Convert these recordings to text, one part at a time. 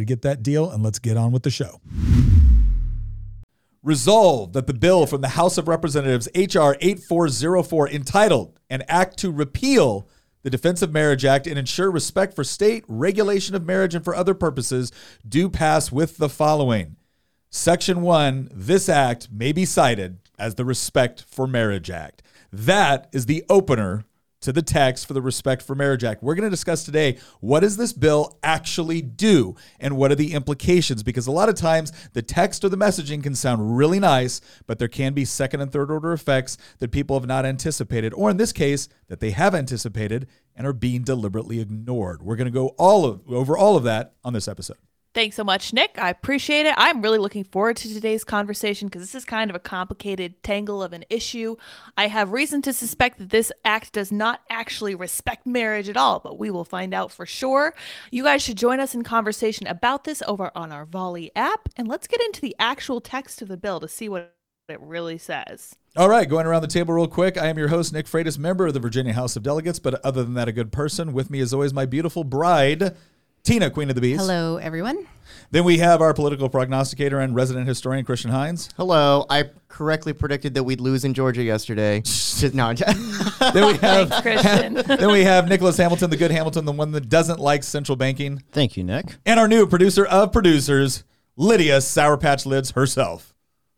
to get that deal, and let's get on with the show. Resolved that the bill from the House of Representatives, H.R. 8404, entitled An Act to Repeal the Defense of Marriage Act and ensure respect for state regulation of marriage and for other purposes, do pass with the following. Section 1 This act may be cited as the Respect for Marriage Act. That is the opener to the text for the Respect for Marriage Act. We're going to discuss today what does this bill actually do and what are the implications because a lot of times the text or the messaging can sound really nice, but there can be second and third order effects that people have not anticipated or in this case that they have anticipated and are being deliberately ignored. We're going to go all of, over all of that on this episode. Thanks so much, Nick. I appreciate it. I'm really looking forward to today's conversation because this is kind of a complicated tangle of an issue. I have reason to suspect that this act does not actually respect marriage at all, but we will find out for sure. You guys should join us in conversation about this over on our Volley app, and let's get into the actual text of the bill to see what it really says. All right, going around the table real quick. I am your host, Nick Freitas, member of the Virginia House of Delegates, but other than that, a good person. With me, as always, my beautiful bride. Tina, Queen of the Bees. Hello, everyone. Then we have our political prognosticator and resident historian, Christian Hines. Hello. I correctly predicted that we'd lose in Georgia yesterday. Just, no, then we have Thanks, Christian. then we have Nicholas Hamilton, the good Hamilton, the one that doesn't like central banking, Thank you, Nick. and our new producer of producers, Lydia Sour Patch Lids herself.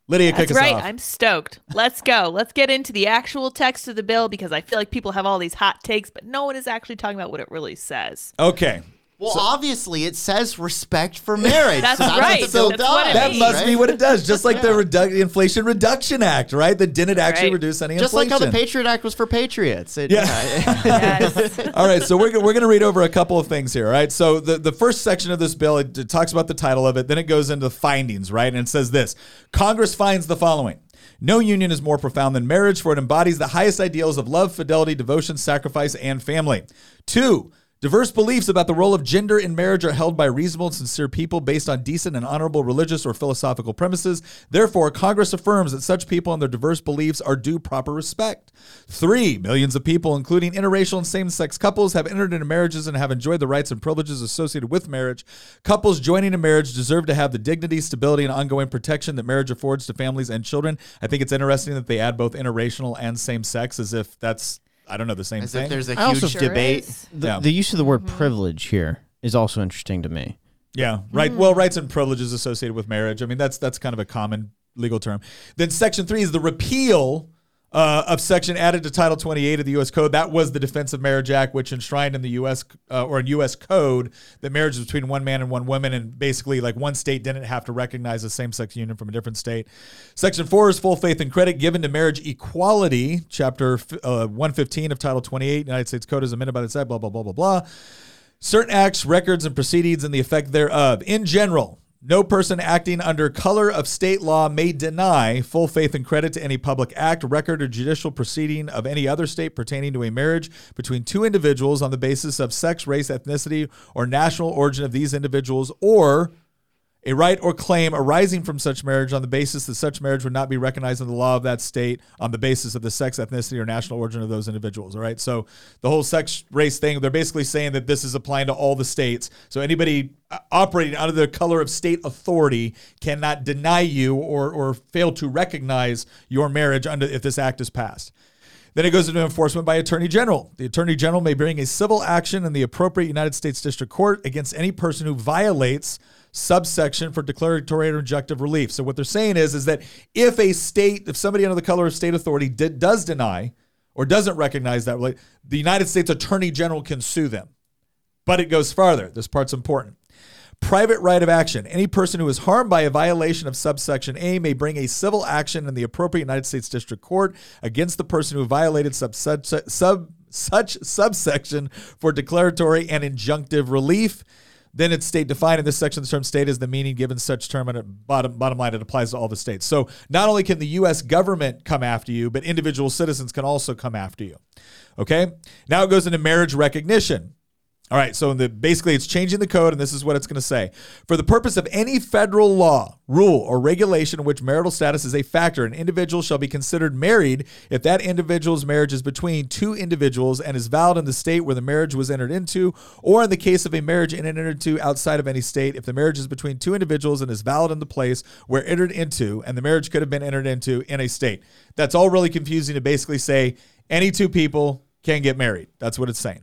Lydia, kick us up. That's us right. off. I'm stoked. Let's go. Let's get into the actual text of the bill because I feel like people have all these hot takes, but no one is actually talking about what it really says. okay. Well, obviously, it says respect for marriage. That's so right. What the bill That's what it That means. must right? be what it does, just like the redu- Inflation Reduction Act, right? That didn't actually Right. reduce any Just like how the Patriot Act was for patriots. It, Yeah. Yes. All right, so we're, we're going to read over a couple of things here. All right, so the, the first section of this bill it, it talks about the title of it, then it goes into the findings, right? And it says this: Congress finds the following. No union is more profound than marriage, for it embodies the highest ideals of love, fidelity, devotion, sacrifice, and family. Two, Diverse beliefs about the role of gender in marriage are held by reasonable and sincere people based on decent and honorable religious or philosophical premises. Therefore, Congress affirms that such people and their diverse beliefs are due proper respect. Three, millions of people, including interracial and same sex couples, have entered into marriages and have enjoyed the rights and privileges associated with marriage. Couples joining a marriage deserve to have the dignity, stability, and ongoing protection that marriage affords to families and children. I think it's interesting that they add both interracial and same sex as if that's, I don't know, the same As thing. if there's a I also huge Sure debate. is. The, Yeah. the use of the word mm-hmm. privilege here is also interesting to me. Yeah, right. Mm-hmm. Well, rights and privileges associated with marriage. I mean, that's that's kind of a common legal term. Then section three is the repeal uh, of section added to Title 28 of the U.S. Code. That was the Defense of Marriage Act, which enshrined in the U.S. Uh, or in U.S. Code that marriage is between one man and one woman, and basically like one state didn't have to recognize a same-sex union from a different state. Section four is full faith and credit given to marriage equality. Chapter uh, 115 of Title 28 United States Code is amended by the side. Blah blah blah blah blah certain acts, records, and proceedings and the effect thereof. In general, no person acting under color of state law may deny full faith and credit to any public act, record, or judicial proceeding of any other state pertaining to a marriage between two individuals on the basis of sex, race, ethnicity, or national origin of these individuals, or a right or claim arising from such marriage on the basis that such marriage would not be recognized in the law of that state on the basis of the sex, ethnicity, or national origin of those individuals. All right. So the whole sex race thing, they're basically saying that this is applying to all the states. So anybody uh, operating under the color of state authority cannot deny you or, or fail to recognize your marriage under if this act is passed. Then it goes into enforcement by Attorney General. The Attorney General may bring a civil action in the appropriate United States District Court against any person who violates subsection for declaratory and injunctive relief. So what they're saying is, is that if a state, if somebody under the color of state authority did, does deny or doesn't recognize that, the United States Attorney General can sue them. But it goes farther. This part's important. Private right of action. Any person who is harmed by a violation of subsection A may bring a civil action in the appropriate United States District Court against the person who violated sub, sub, sub, such subsection for declaratory and injunctive relief. Then it's state defined in this section. The term state is the meaning given such term, and bottom bottom line, it applies to all the states. So not only can the U.S. government come after you, but individual citizens can also come after you. Okay. Now it goes into marriage recognition. All right, so the basically it's changing the code, and this is what it's going to say. For the purpose of any federal law, rule, or regulation in which marital status is a factor, an individual shall be considered married if that individual's marriage is between two individuals and is valid in the state where the marriage was entered into, or in the case of a marriage entered into outside of any state, if the marriage is between two individuals and is valid in the place where entered into, and the marriage could have been entered into in a state. That's all really confusing to basically say any two people can get married. That's what it's saying.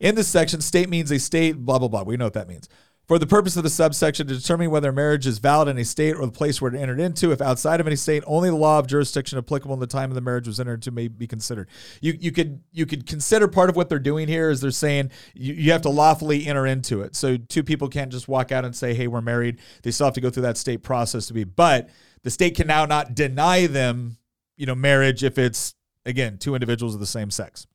In this section, state means a state, blah, blah, blah. We know what that means. For the purpose of the subsection, to determine whether a marriage is valid in a state or the place where it entered into, if outside of any state, only the law of jurisdiction applicable in the time of the marriage was entered into may be considered. You you could you could consider part of what they're doing here is they're saying you, you have to lawfully enter into it. So two people can't just walk out and say, hey, we're married. They still have to go through that state process to be. But the state can now not deny them, you know, marriage if it's again two individuals of the same sex.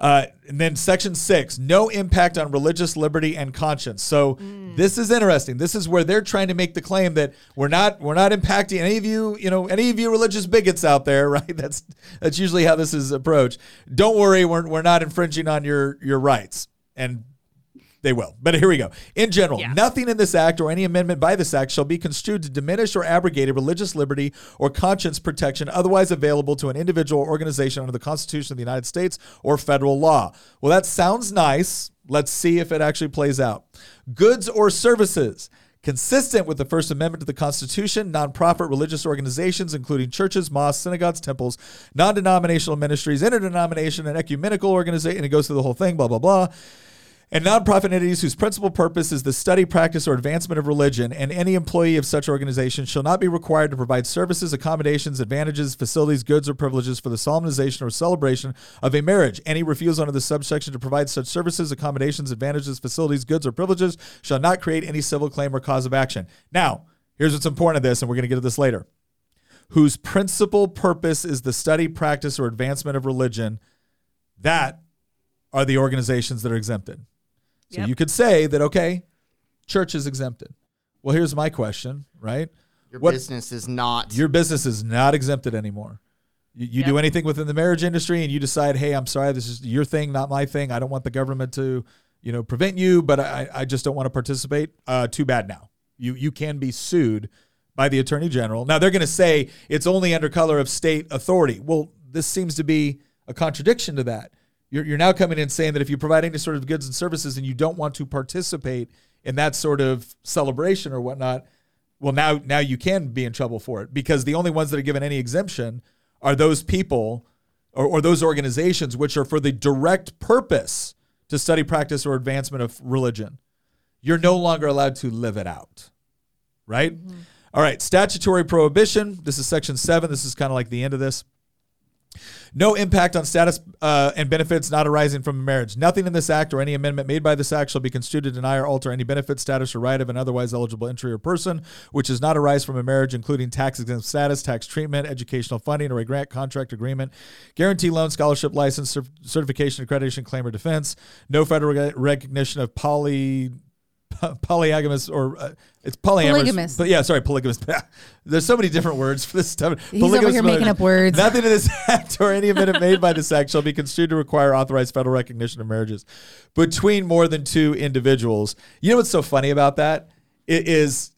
Uh, and then section six, no impact on religious liberty and conscience. So this is interesting. This is where they're trying to make the claim that we're not we're not impacting any of you, you know, any of you religious bigots out there, right? That's that's usually how this is approached. Don't worry, we're we're not infringing on your your rights. And they will. But here we go. In general, Yeah. nothing in this act or any amendment by this act shall be construed to diminish or abrogate a religious liberty or conscience protection otherwise available to an individual or organization under the Constitution of the United States or federal law. Well, that sounds nice. Let's see if it actually plays out. Goods or services. Consistent with the First Amendment to the Constitution, nonprofit religious organizations, including churches, mosques, synagogues, temples, non denominational ministries, interdenomination, and ecumenical organization, and it goes through the whole thing, blah, blah, blah and nonprofit entities whose principal purpose is the study, practice, or advancement of religion, and any employee of such organization shall not be required to provide services, accommodations, advantages, facilities, goods, or privileges for the solemnization or celebration of a marriage. Any refusal under this subsection to provide such services, accommodations, advantages, facilities, goods, or privileges shall not create any civil claim or cause of action. Now, here's what's important of this, and we're going to get to this later. Whose principal purpose is the study, practice, or advancement of religion, that are the organizations that are exempted. So Yep. you could say that, okay, church is exempted. Well, here's my question, right? Your What- business is not. Your business is not exempted anymore. You, you do anything within the marriage industry and you decide, hey, I'm sorry, this is your thing, not my thing. I don't want the government to, you know, prevent you, but I, I just don't want to participate. Uh, too bad now. You you can be sued by the attorney general. Now they're going to say it's only under color of state authority. Well, this seems to be a contradiction to that. You're, you're now coming in saying that if you provide any sort of goods and services and you don't want to participate in that sort of celebration or whatnot, well now now you can be in trouble for it because the only ones that are given any exemption are those people or, or those organizations which are for the direct purpose to study practice or advancement of religion. You're no longer allowed to live it out right? Mm-hmm. All right statutory prohibition. This is section 7 this is kind of like the end of this no impact on status uh, and benefits not arising from a marriage. Nothing in this act or any amendment made by this act shall be construed to deny or alter any benefit, status, or right of an otherwise eligible entry or person, which does not arise from a marriage, including tax exempt status, tax treatment, educational funding, or a grant, contract, agreement, guarantee loan, scholarship, license, cer- certification, accreditation, claim, or defense. No federal re- recognition of poly polyagamous or uh, it's polyamorous. Polygamous. But yeah, sorry, polygamous. There's so many different words for this stuff. He's over Polygamous here making up words. Nothing in this act or any amendment made by this act shall be construed to require authorized federal recognition of marriages between more than two individuals. You know what's so funny about that? It is.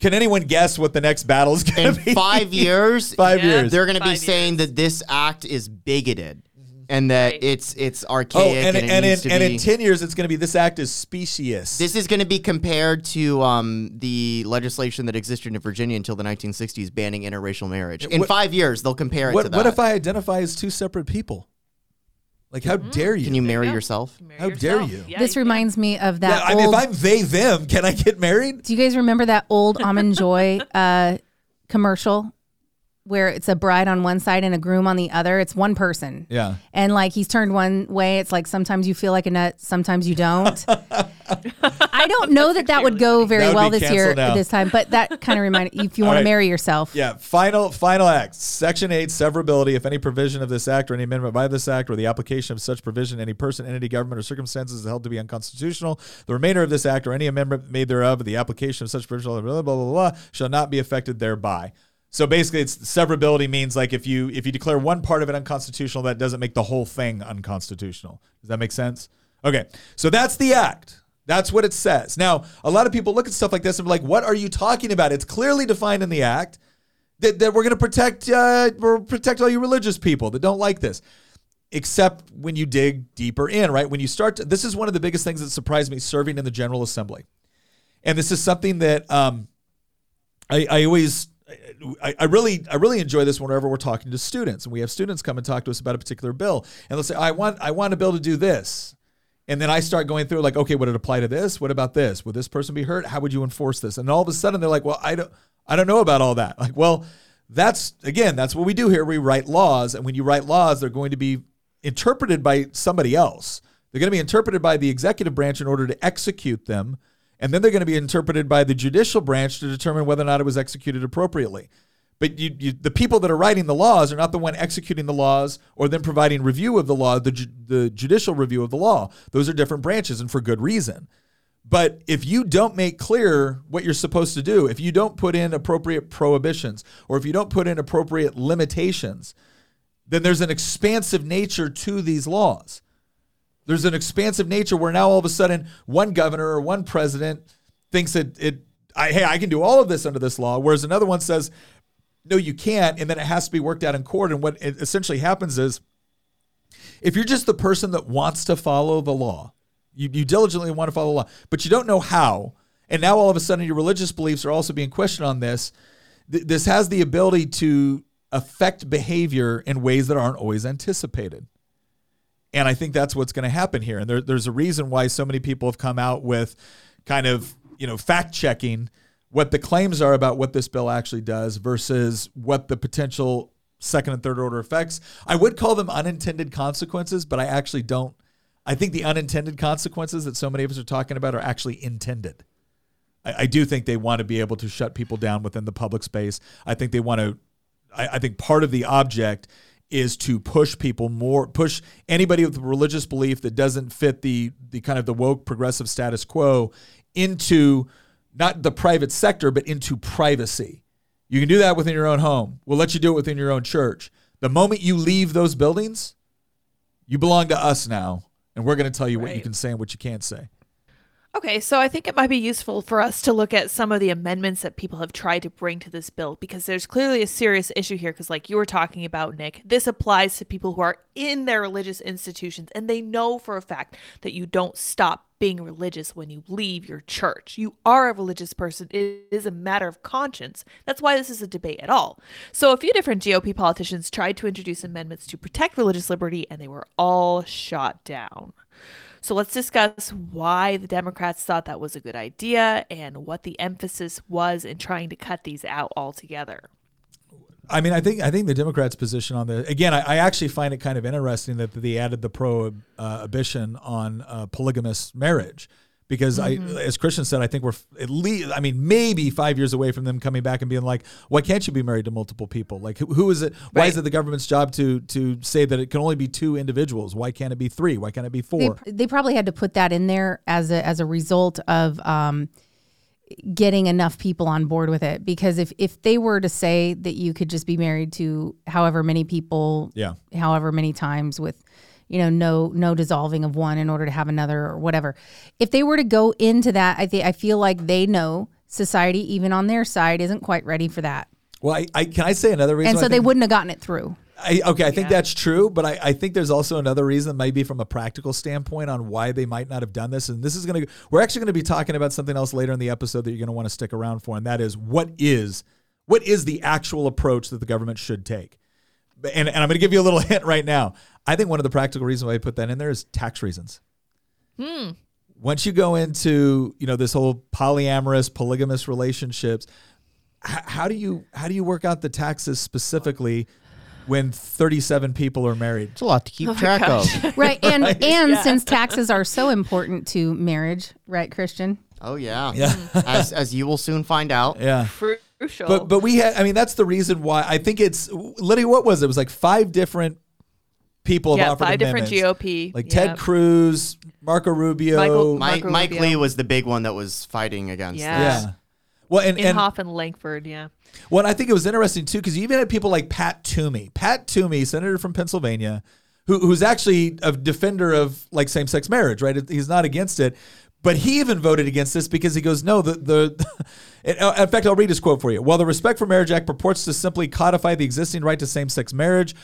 Can anyone guess what the next battle is going to be? five years, Five Yeah. years. they're going to be Five saying that this act is bigoted. And that Right. it's it's Oh, archaic and, and, it and, needs in, to and be. in 10 years, it's going to be this act is specious. this is going to be compared to um, the legislation that existed in Virginia until the 1960s banning interracial marriage. In What- five years, they'll compare it to what, that. what if I identify as two separate people? Like, how dare you? Can you marry go. yourself? Marry How dare you. Yeah, this you can. reminds me of Yeah, that I mean, old. if I'm they, them, can I get married? do you guys remember that old Almond Joy uh, commercial where it's a bride on one side and a groom on the other? It's one person. Yeah. And like he's turned one way. It's like sometimes you feel like a nut, sometimes you don't. I don't know that that would go very would well this year, canceled now. this time, but that kind of reminded if you want right. to marry yourself. Yeah, final final act. Section 8 severability if any provision of this act or any amendment by this act or the application of such provision any person, entity, government or circumstances is held to be unconstitutional, the remainder of this act or any amendment made thereof the application of such provision blah blah blah blah, blah shall not be affected thereby. So basically it's severability means like if you if you declare one part of it unconstitutional that doesn't make the whole thing unconstitutional. Does that make sense? Okay. So that's the act. That's what it says. Now, a lot of people look at stuff like this and be like, what are you talking about? It's clearly defined in the act that, that we're going to protect uh, we're protect all you religious people that don't like this. Except when you dig deeper in, right? When you start to, this is one of the biggest things that surprised me serving in the General Assembly. And this is something that um, I, I always I, I really I really enjoy this whenever we're talking to students and we have students come and talk to us about a particular bill and they'll say I want I want a bill to do this. And then I start going through like okay would it apply to this? What about this? Would this person be hurt? How would you enforce this? And all of a sudden they're like well I don't I don't know about all that. Like well that's again that's what we do here. We write laws and when you write laws they're going to be interpreted by somebody else. They're going to be interpreted by the executive branch in order to execute them and then they're going to be interpreted by the judicial branch to determine whether or not it was executed appropriately. But you, you, the people that are writing the laws are not the one executing the laws or then providing review of the law, the, ju- the judicial review of the law. Those are different branches and for good reason. But if you don't make clear what you're supposed to do, if you don't put in appropriate prohibitions or if you don't put in appropriate limitations, then there's an expansive nature to these laws. There's an expansive nature where now all of a sudden one governor or one president thinks that it, I, hey, I can do all of this under this law, whereas another one says, no, you can't, and then it has to be worked out in court. And what essentially happens is, if you're just the person that wants to follow the law, you, you diligently want to follow the law, but you don't know how, and now all of a sudden your religious beliefs are also being questioned on this. Th- this has the ability to affect behavior in ways that aren't always anticipated. And I think that's what's going to happen here. And there, there's a reason why so many people have come out with kind of, you know, fact checking what the claims are about what this bill actually does versus what the potential second and third order effects. I would call them unintended consequences, but I actually don't. I think the unintended consequences that so many of us are talking about are actually intended. I, I do think they want to be able to shut people down within the public space. I think they want to. I, I think part of the object is to push people more, push anybody with religious belief that doesn't fit the the kind of the woke progressive status quo into not the private sector, but into privacy. You can do that within your own home. We'll let you do it within your own church. The moment you leave those buildings, you belong to us now, and we're going to tell you what you can say and what you can't say. Okay, so I think it might be useful for us to look at some of the amendments that people have tried to bring to this bill because there's clearly a serious issue here. Because, like you were talking about, Nick, this applies to people who are in their religious institutions and they know for a fact that you don't stop being religious when you leave your church. You are a religious person, it is a matter of conscience. That's why this is a debate at all. So, a few different GOP politicians tried to introduce amendments to protect religious liberty and they were all shot down. So let's discuss why the Democrats thought that was a good idea and what the emphasis was in trying to cut these out altogether. I mean, I think I think the Democrats' position on the again, I, I actually find it kind of interesting that they added the prohibition on uh, polygamous marriage because I, as Christian said, I think we're at least, I mean, maybe five years away from them coming back and being like, why can't you be married to multiple people? Like, who, who is it? Why is it the government's job to to say that it can only be two individuals? Why can't it be three? Why can't it be They, four? they probably had to put that in there as a as a result of um, getting enough people on board with it. Because if if they were to say that you could just be married to however many people, Yeah. however many times with you know no no dissolving of one in order to have another or whatever if they were to go into that i think i feel like they know society even on their side isn't quite ready for that Well, I, I can I say another reason? and so they think- wouldn't have gotten it through I, okay, I think Yeah. that's true, but I, I think there's also another reason, maybe from a practical standpoint, on why they might not have done this. And this is going to, we're actually going to be talking about something else later in the episode that you're going to want to stick around for, and that is what is what is the actual approach that the government should take. And, and I'm going to give you a little hint right now. I think one of the practical reasons why I put that in there is tax reasons. Once you go into you know this whole polyamorous, polygamous relationships, h- how do you how do you work out the taxes specifically when 37 people are married? It's a lot to keep track of. Right. And and since taxes are so important to marriage, right, Christian? Oh yeah. Yeah. as as you will soon find out. Yeah. Crucial. But but we had I mean that's the reason why I think it's Lydia what was it? It was like five different people have yeah, offered five different. GOP. Like yeah. Ted Cruz, Marco Rubio. Michael- Mike Marco Mike Rubio. Lee was the big one that was fighting against Yeah. this. yeah. Well, and, and Inhofe and Lankford. Yeah. Well, I think it was interesting too because you even had people like Pat Toomey, Pat Toomey, senator from Pennsylvania, who, who's actually a defender of like same-sex marriage, right? He's not against it, but he even voted against this because he goes, no, the the. Uh, in fact, I'll read his quote for you. While the Respect for Marriage Act purports to simply codify the existing right to same-sex marriage,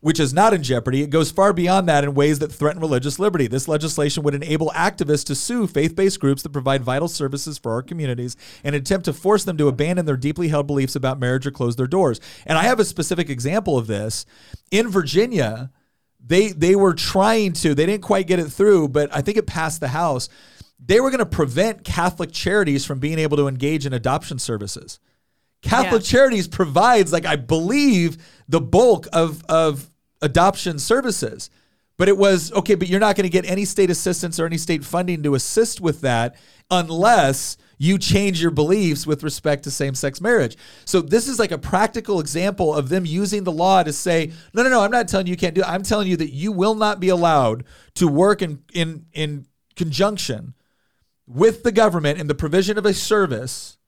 which is not in jeopardy, it goes far beyond that in ways that threaten religious liberty. This legislation would enable activists to sue faith-based groups that provide vital services for our communities and attempt to force them to abandon their deeply held beliefs about marriage or close their doors. And I have a specific example of this in Virginia. They they were trying to. They didn't quite get it through, but I think it passed the House. They were going to prevent Catholic charities from being able to engage in adoption services. Catholic Yeah. Charities provides, like I believe, the bulk of of adoption services. But it was okay, but you're not going to get any state assistance or any state funding to assist with that unless you change your beliefs with respect to same-sex marriage. So this is like a practical example of them using the law to say, no, no, no, I'm not telling you you can't do it. I'm telling you that you will not be allowed to work in in in conjunction with the government in the provision of a service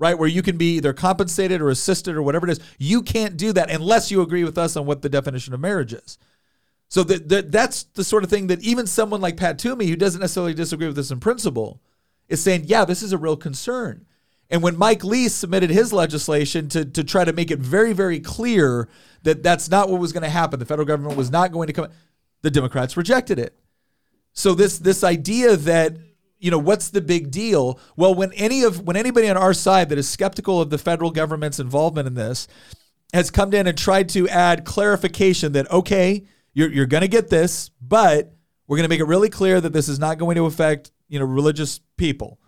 right? Where you can be either compensated or assisted or whatever it is. You can't do that unless you agree with us on what the definition of marriage is. So that, that that's the sort of thing that even someone like Pat Toomey, who doesn't necessarily disagree with this in principle, is saying, yeah, this is a real concern. And when Mike Lee submitted his legislation to, to try to make it very, very clear that that's not what was going to happen, the federal government was not going to come, the Democrats rejected it. So this this idea that you know what's the big deal? Well, when any of when anybody on our side that is skeptical of the federal government's involvement in this has come in and tried to add clarification that okay, you're you're going to get this, but we're going to make it really clear that this is not going to affect you know religious people.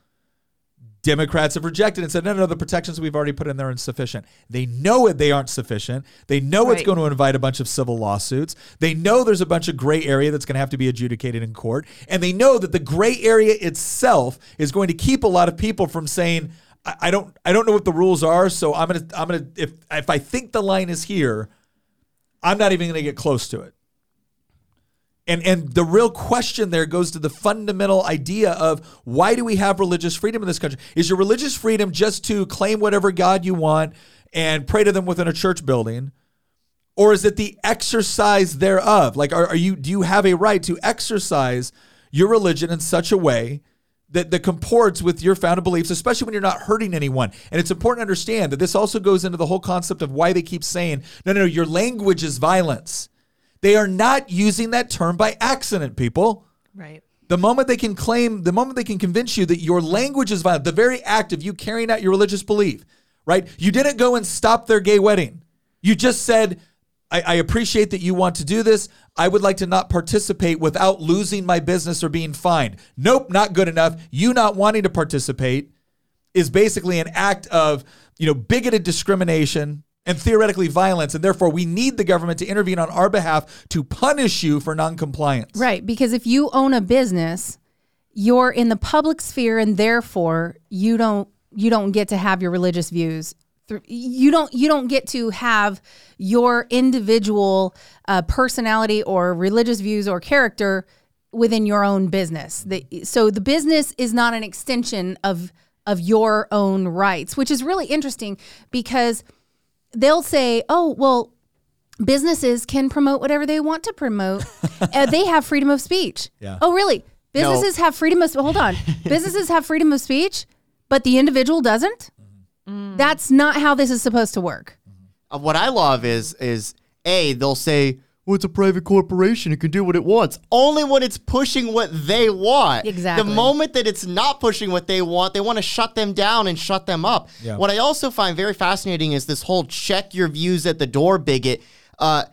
Democrats have rejected and said, no, no, no, the protections we've already put in there are insufficient. They know it, they aren't sufficient. They know it's going to invite a bunch of civil lawsuits. They know there's a bunch of gray area that's going to have to be adjudicated in court. And they know that the gray area itself is going to keep a lot of people from saying, I, I don't I don't know what the rules are, so I'm gonna I'm gonna if if I think the line is here, I'm not even gonna get close to it. And and the real question there goes to the fundamental idea of why do we have religious freedom in this country? Is your religious freedom just to claim whatever God you want and pray to them within a church building? Or is it the exercise thereof? Like are, are you do you have a right to exercise your religion in such a way that, that comports with your founded beliefs, especially when you're not hurting anyone. And it's important to understand that this also goes into the whole concept of why they keep saying, no, no, no, your language is violence. They are not using that term by accident, people. Right. The moment they can claim, the moment they can convince you that your language is violent, the very act of you carrying out your religious belief, right? You didn't go and stop their gay wedding. You just said, I, I appreciate that you want to do this. I would like to not participate without losing my business or being fined. Nope, not good enough. You not wanting to participate is basically an act of, you know, bigoted discrimination and theoretically violence. And therefore, we need the government to intervene on our behalf to punish you for noncompliance. Right, because if you own a business, you're in the public sphere and therefore you don't you don't get to have your religious views. You don't you don't get to have your individual uh, personality or religious views or character within your own business. The, so the business is not an extension of of your own rights, which is really interesting because they'll say, "Oh, well, businesses can promote whatever they want to promote. uh, they have freedom of speech. Yeah. Oh, really? Businesses have freedom of hold on. Businesses have freedom of speech, but the individual doesn't? That's not how this is supposed to work. Uh, what I love is is A, they'll say, well, it's a private corporation. It can do what it wants. Only when it's pushing what they want. Exactly. The moment that it's not pushing what they want, they want to shut them down and shut them up. Yeah. What I also find very fascinating is this whole check your views at the door bigot uh,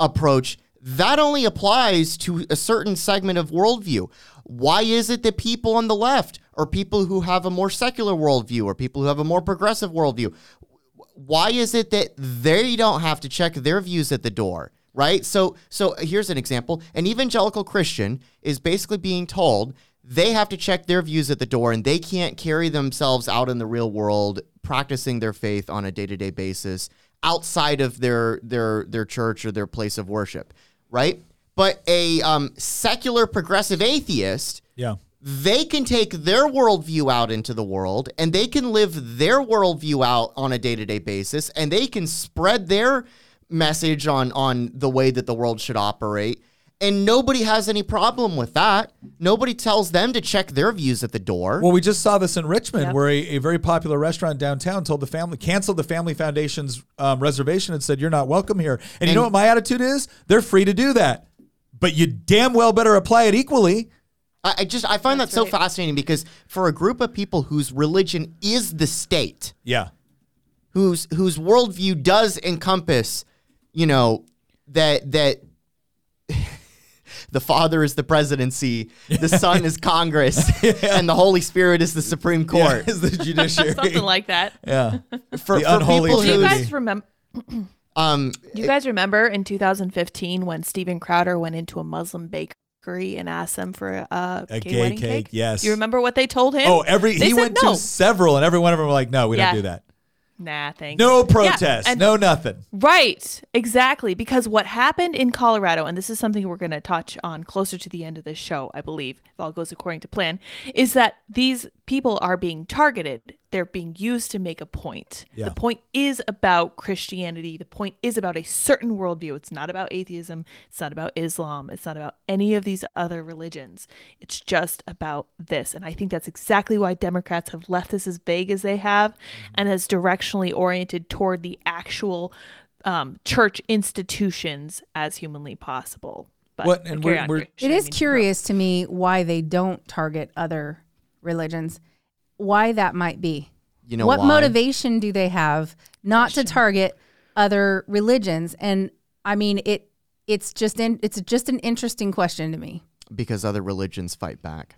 approach. That only applies to a certain segment of worldview. Why is it that people on the left, or people who have a more secular worldview, or people who have a more progressive worldview, why is it that they don't have to check their views at the door right? So so here's an example. An evangelical christian is basically being told they have to check their views at the door and they can't carry themselves out in the real world practicing their faith on a day-to-day basis outside of their their their church or their place of worship right? But a um, secular progressive atheist Yeah. they can take their worldview out into the world and they can live their worldview out on a day-to-day basis and they can spread their message on on the way that the world should operate and nobody has any problem with that nobody tells them to check their views at the door Well, we just saw this in Richmond, Yep. where a, a very popular restaurant downtown told the family canceled the Family Foundation's um, reservation and said, "You're not welcome here." And, you know what my attitude is? They're free to do that, but you damn well better apply it equally. I, I just i find That's that so right. fascinating because for a group of people whose religion is the state Yeah, whose whose worldview does encompass, you know, that that the Father is the presidency, the Son is Congress, and the Holy Spirit is the Supreme Court. is the judiciary. Something like that. yeah, For, The for unholy people Do you guys remember? um, Do you guys remember in 2015 when Steven Crowder went into a Muslim bakery and asked them for a, A gay, gay wedding cake, cake? yes. You remember what they told him? Oh, every They he went no. to several, and every one of them were like, "No, we Yeah. don't do that. Nah, thanks. No protest, and- no nothing." Right, exactly. Because what happened in Colorado, and this is something we're going to touch on closer to the end of this show, I believe, if all goes according to plan, is that these people are being targeted. They're being used to make a point. Yeah. The point is about Christianity. The point is about a certain worldview. It's not about atheism. It's not about Islam. It's not about any of these other religions. It's just about this. And I think that's exactly why Democrats have left this as vague as they have and as directionally oriented toward the actual um, church institutions as humanly possible. But What- and we're- on, we're- Christian. It I is mean, curious to me why they don't target other religions. Why that might be. you know what why? motivation do they have not to target other religions? And I mean, it it's just in, it's just an interesting question to me. because other religions fight back.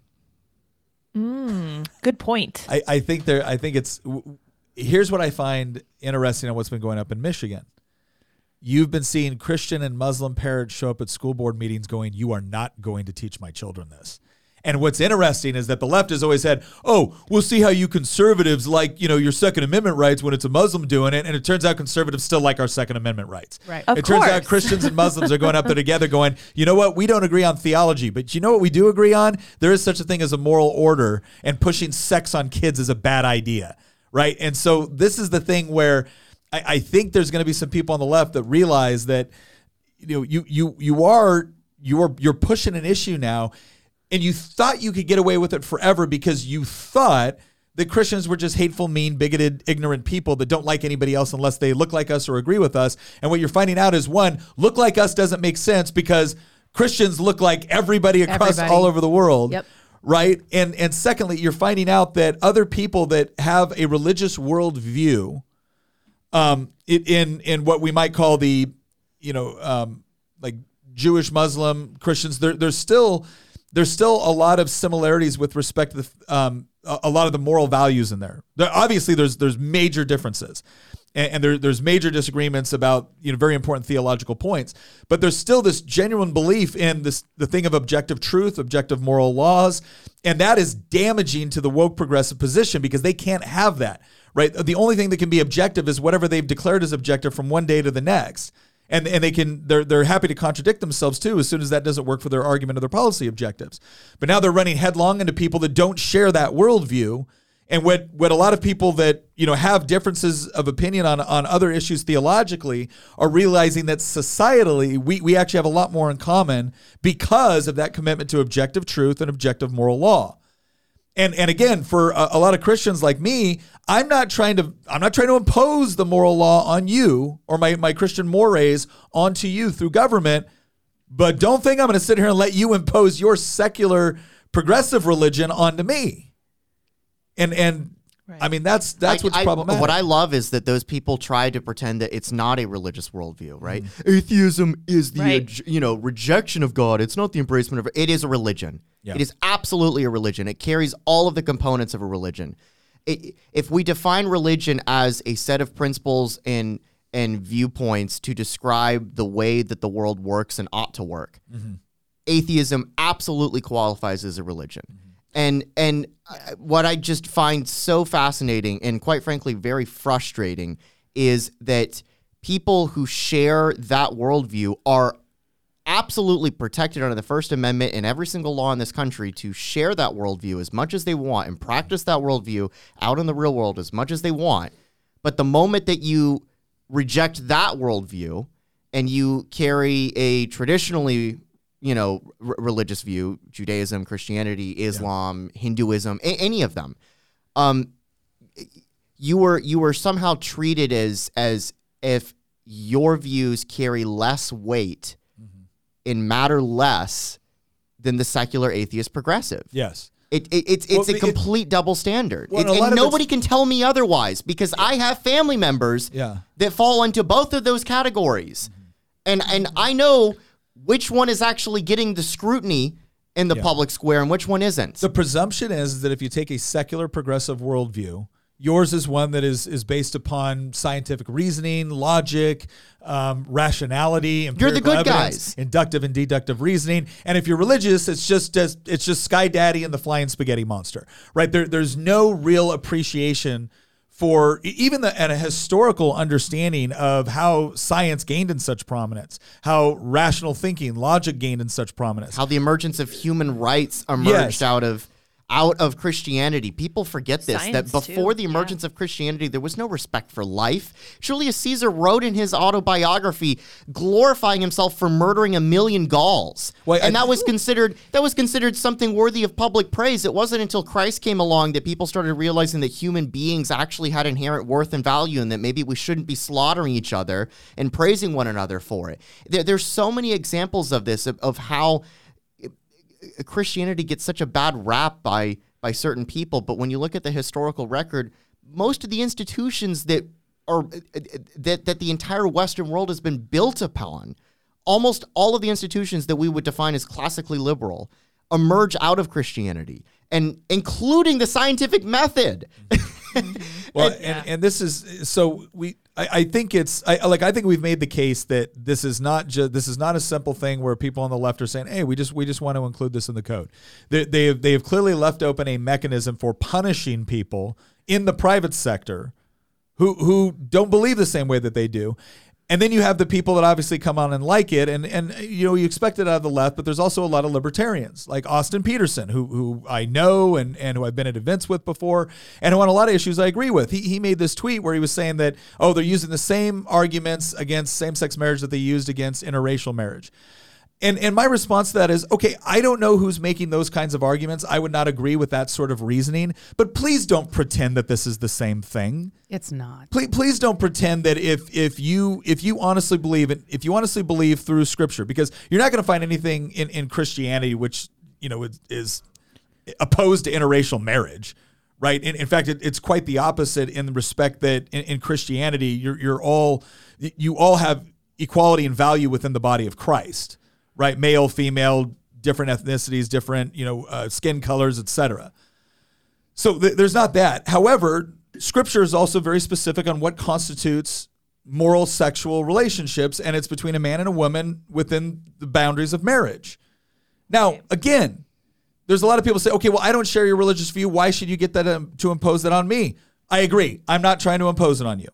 Mm, good point. I, I think there. I think it's. w- w- Here's what I find interesting on what's been going up in Michigan. You've been seeing Christian and Muslim parents show up at school board meetings going, "You are not going to teach my children this." And what's interesting is that the left has always said, "Oh, we'll see how you conservatives like, you know, your Second Amendment rights when it's a Muslim doing it." And it turns out conservatives still like our Second Amendment rights. Right. Of it turns out. Christians and Muslims are going up there together, going, "You know what? We don't agree on theology, but you know what we do agree on? There is such a thing as a moral order, and pushing sex on kids is a bad idea." Right. And so this is the thing where I, I think there's going to be some people on the left that realize that you know you you you are you're you're pushing an issue now and you thought you could get away with it forever because you thought that Christians were just hateful, mean, bigoted, ignorant people that don't like anybody else unless they look like us or agree with us. And what you're finding out is one, look like us doesn't make sense because Christians look like everybody across Everybody. all over the world. Yep. Right. And and secondly, you're finding out that other people that have a religious worldview um, it, in in what we might call the, you know, um, like Jewish, Muslim, Christians. There, there's still there's still a lot of similarities with respect to the, um, a, lot of the moral values in there. there obviously, there's there's major differences, and, and there, there's major disagreements about you know very important theological points. But there's still this genuine belief in this the thing of objective truth, objective moral laws, and that is damaging to the woke progressive position because they can't have that. Right. The only thing that can be objective is whatever they've declared as objective from one day to the next and and they can they're they're happy to contradict themselves too as soon as that doesn't work for their argument or their policy objectives. But now they're running headlong into people that don't share that worldview. And what what a lot of people that you know have differences of opinion on on other issues theologically are realizing that societally we we actually have a lot more in common because of that commitment to objective truth and objective moral law. And and again, for a, a, lot of Christians like me, I'm not trying to I'm not trying to impose the moral law on you or my my Christian mores onto you through government. But don't think I'm going to sit here and let you impose your secular progressive religion onto me. And and Right. I mean, that's that's what's I, problematic. What I love is that those people try to pretend that it's not a religious worldview, right? Mm. Atheism is the right. you know rejection of God. It's not the embracement of it is a religion. Yeah. It is absolutely a religion. It carries all of the components of a religion. It, if we define religion as a set of principles and and viewpoints to describe the way that the world works and ought to work, mm-hmm. atheism absolutely qualifies as a religion. Mm-hmm. And and uh, what I just find so fascinating and quite frankly very frustrating is that people who share that worldview are absolutely protected under the First Amendment and every single law in this country to share that worldview as much as they want and practice that worldview out in the real world as much as they want. But the moment that you reject that worldview and you carry a traditionally you know, r- religious view, Judaism, Christianity, Islam, yeah. Hinduism, a- any of them, um, you were you were somehow treated as as if your views carry less weight mm-hmm. and matter less than the secular atheist progressive. Yes. It, it, it's it's well, a complete it, double standard, well, it, and nobody can tell me otherwise because I have family members yeah. that fall into both of those categories, mm-hmm. and and I know which one is actually getting the scrutiny in the yeah. public square and which one isn't. The presumption is that if you take a secular progressive worldview, yours is one that is is based upon scientific reasoning, logic, um, rationality, you're the good evidence, guys, inductive and deductive reasoning. And if you're religious, it's just it's just Sky Daddy and the flying spaghetti monster, right? There, there's no real appreciation for even the, and a historical understanding of how science gained in such prominence, how rational thinking, logic gained in such prominence, how the emergence of human rights emerged yes. out of out of Christianity. People forget this Science that before too. the emergence yeah. of Christianity, there was no respect for life. Julius Caesar wrote in his autobiography glorifying himself for murdering a million Gauls, Wait, and I, that was considered that was considered something worthy of public praise. It wasn't until Christ came along that people started realizing that human beings actually had inherent worth and value, and that maybe we shouldn't be slaughtering each other and praising one another for it. There, there's so many examples of this of, of how Christianity gets such a bad rap by by certain people, but when you look at the historical record, most of the institutions that are uh, uh, that that the entire Western world has been built upon, almost all of the institutions that we would define as classically liberal, emerge out of Christianity, and including the scientific method. Mm-hmm. Mm-hmm. well, and, and, and, this is so we I, I think it's I, like I think we've made the case that this is not just this is not a simple thing where people on the left are saying, "Hey, we just we just want to include this in the code." They they have, they have clearly left open a mechanism for punishing people in the private sector who who don't believe the same way that they do, and then you have the people that obviously come on and like it, and and you know you expect it out of the left, but there's also a lot of libertarians like Austin Petersen, who who I know and and who I've been at events with before, and who on a lot of issues I agree with. He he made this tweet where he was saying that oh they're using the same arguments against same sex marriage that they used against interracial marriage. And and my response to that is, okay, I don't know who's making those kinds of arguments. I would not agree with that sort of reasoning, but please don't pretend that this is the same thing. It's not. Please, please don't pretend that if if you if you honestly believe it, if you honestly believe through scripture, because you're not going to find anything in in Christianity which you know is, is opposed to interracial marriage right? In, in fact, it, it's quite the opposite in the respect that in, in, Christianity, you're, you're all you all have equality and value within the body of Christ right? Male, female, different ethnicities, different you know uh, skin colors, etc. So th- there's not that. However, Scripture is also very specific on what constitutes moral sexual relationships, and it's between a man and a woman within the boundaries of marriage. Now, again, there's a lot of people say, okay, well, I don't share your religious view. Why should you get that um, to impose that on me? I agree. I'm not trying to impose it on you.